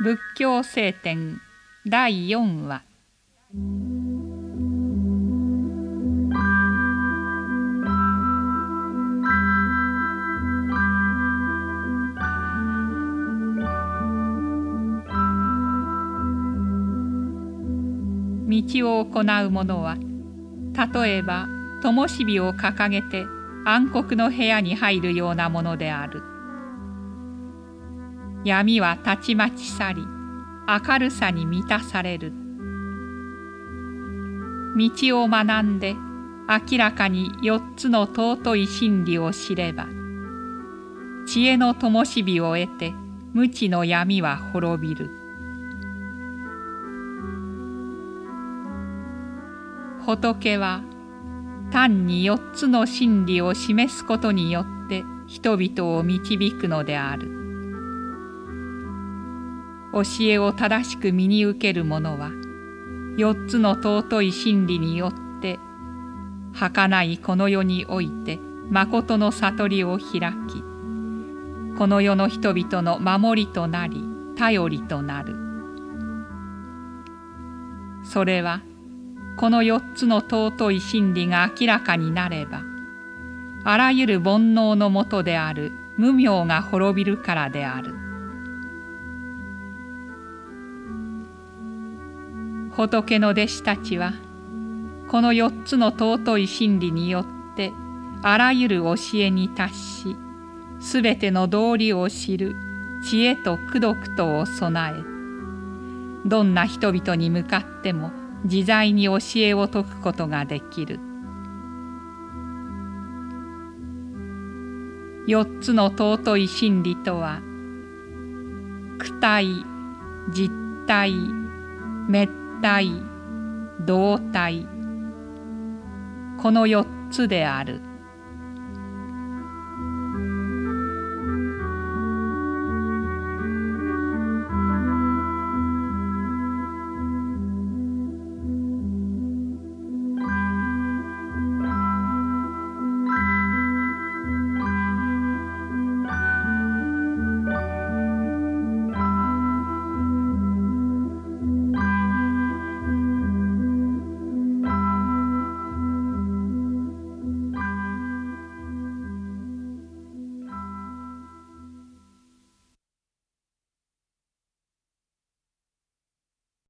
仏教聖典第4話。道を行う者は例えば灯火を掲げて暗黒の部屋に入るようなものである。闇はたちまち去り明るさに満たされる。道を学んで明らかに四つの尊い真理を知れば知恵の灯火を得て無知の闇は滅びる。仏は単に四つの真理を示すことによって人々を導くのである。教えを正しく身に受ける者は四つの尊い真理によって儚いこの世において誠の悟りを開きこの世の人々の守りとなり頼りとなる。それはこの四つの尊い真理が明らかになればあらゆる煩悩のもとである無明が滅びるからである。仏の弟子たちはこの四つの尊い真理によってあらゆる教えに達しすべての道理を知る知恵と功徳とを備えどんな人々に向かっても自在に教えを説くことができる。四つの尊い真理とは躯体実体滅体動体この4つである。